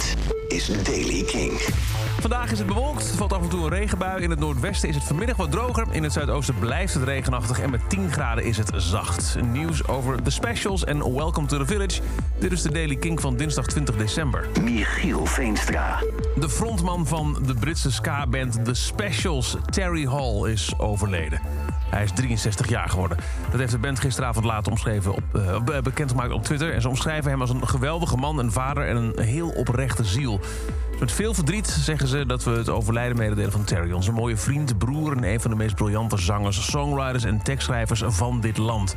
Dit is Daily King. Vandaag is het bewolkt, valt af en toe een regenbui. In het noordwesten is het vanmiddag wat droger. In het zuidoosten blijft het regenachtig en met 10 graden is het zacht. Nieuws over de specials en Welcome to the Village. Dit is de Daily King van dinsdag 20 december. Michiel Veenstra. De frontman van de Britse ska-band The Specials, Terry Hall, is overleden. Hij is 63 jaar geworden. Dat heeft de band gisteravond laten omschreven op, uh, bekendgemaakt op Twitter. En ze omschrijven hem als een geweldige man, een vader en een heel oprechte ziel. Met veel verdriet zeggen ze dat we het overlijden mededelen van Terry. Onze mooie vriend, broer en een van de meest briljante zangers, songwriters en tekstschrijvers van dit land.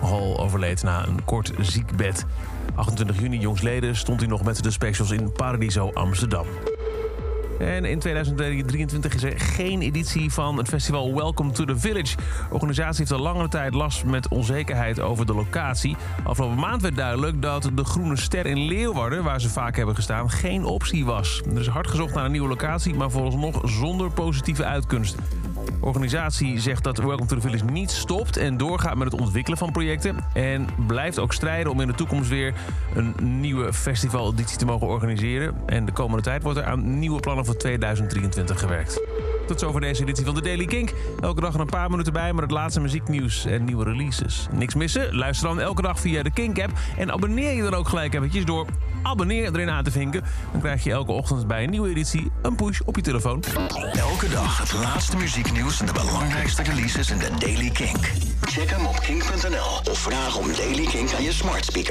Hall overleed na een kort ziekbed. 28 juni jongsleden stond hij nog met de specials in Paradiso Amsterdam. En in 2023 is er geen editie van het festival Welcome to the Village. De organisatie heeft al langere tijd last met onzekerheid over de locatie. Afgelopen maand werd duidelijk dat de Groene Ster in Leeuwarden, waar ze vaak hebben gestaan, geen optie was. Er is hard gezocht naar een nieuwe locatie, maar vooralsnog zonder positieve uitkomst. De organisatie zegt dat Welcome to the Village niet stopt en doorgaat met het ontwikkelen van projecten. En blijft ook strijden om in de toekomst weer een nieuwe festivaleditie te mogen organiseren. En de komende tijd wordt er aan nieuwe plannen voor 2023 gewerkt. Tot zover deze editie van de Daily Kink. Elke dag een paar minuten bij met het laatste muzieknieuws en nieuwe releases. Niks missen? Luister dan elke dag via de Kink-app. En abonneer je dan ook gelijk eventjes door abonneer erin aan te vinken. Dan krijg je elke ochtend bij een nieuwe editie een push op je telefoon. Elke dag het laatste muzieknieuws en de belangrijkste releases in de Daily Kink. Check hem op kink.nl of vraag om Daily Kink aan je smart speaker.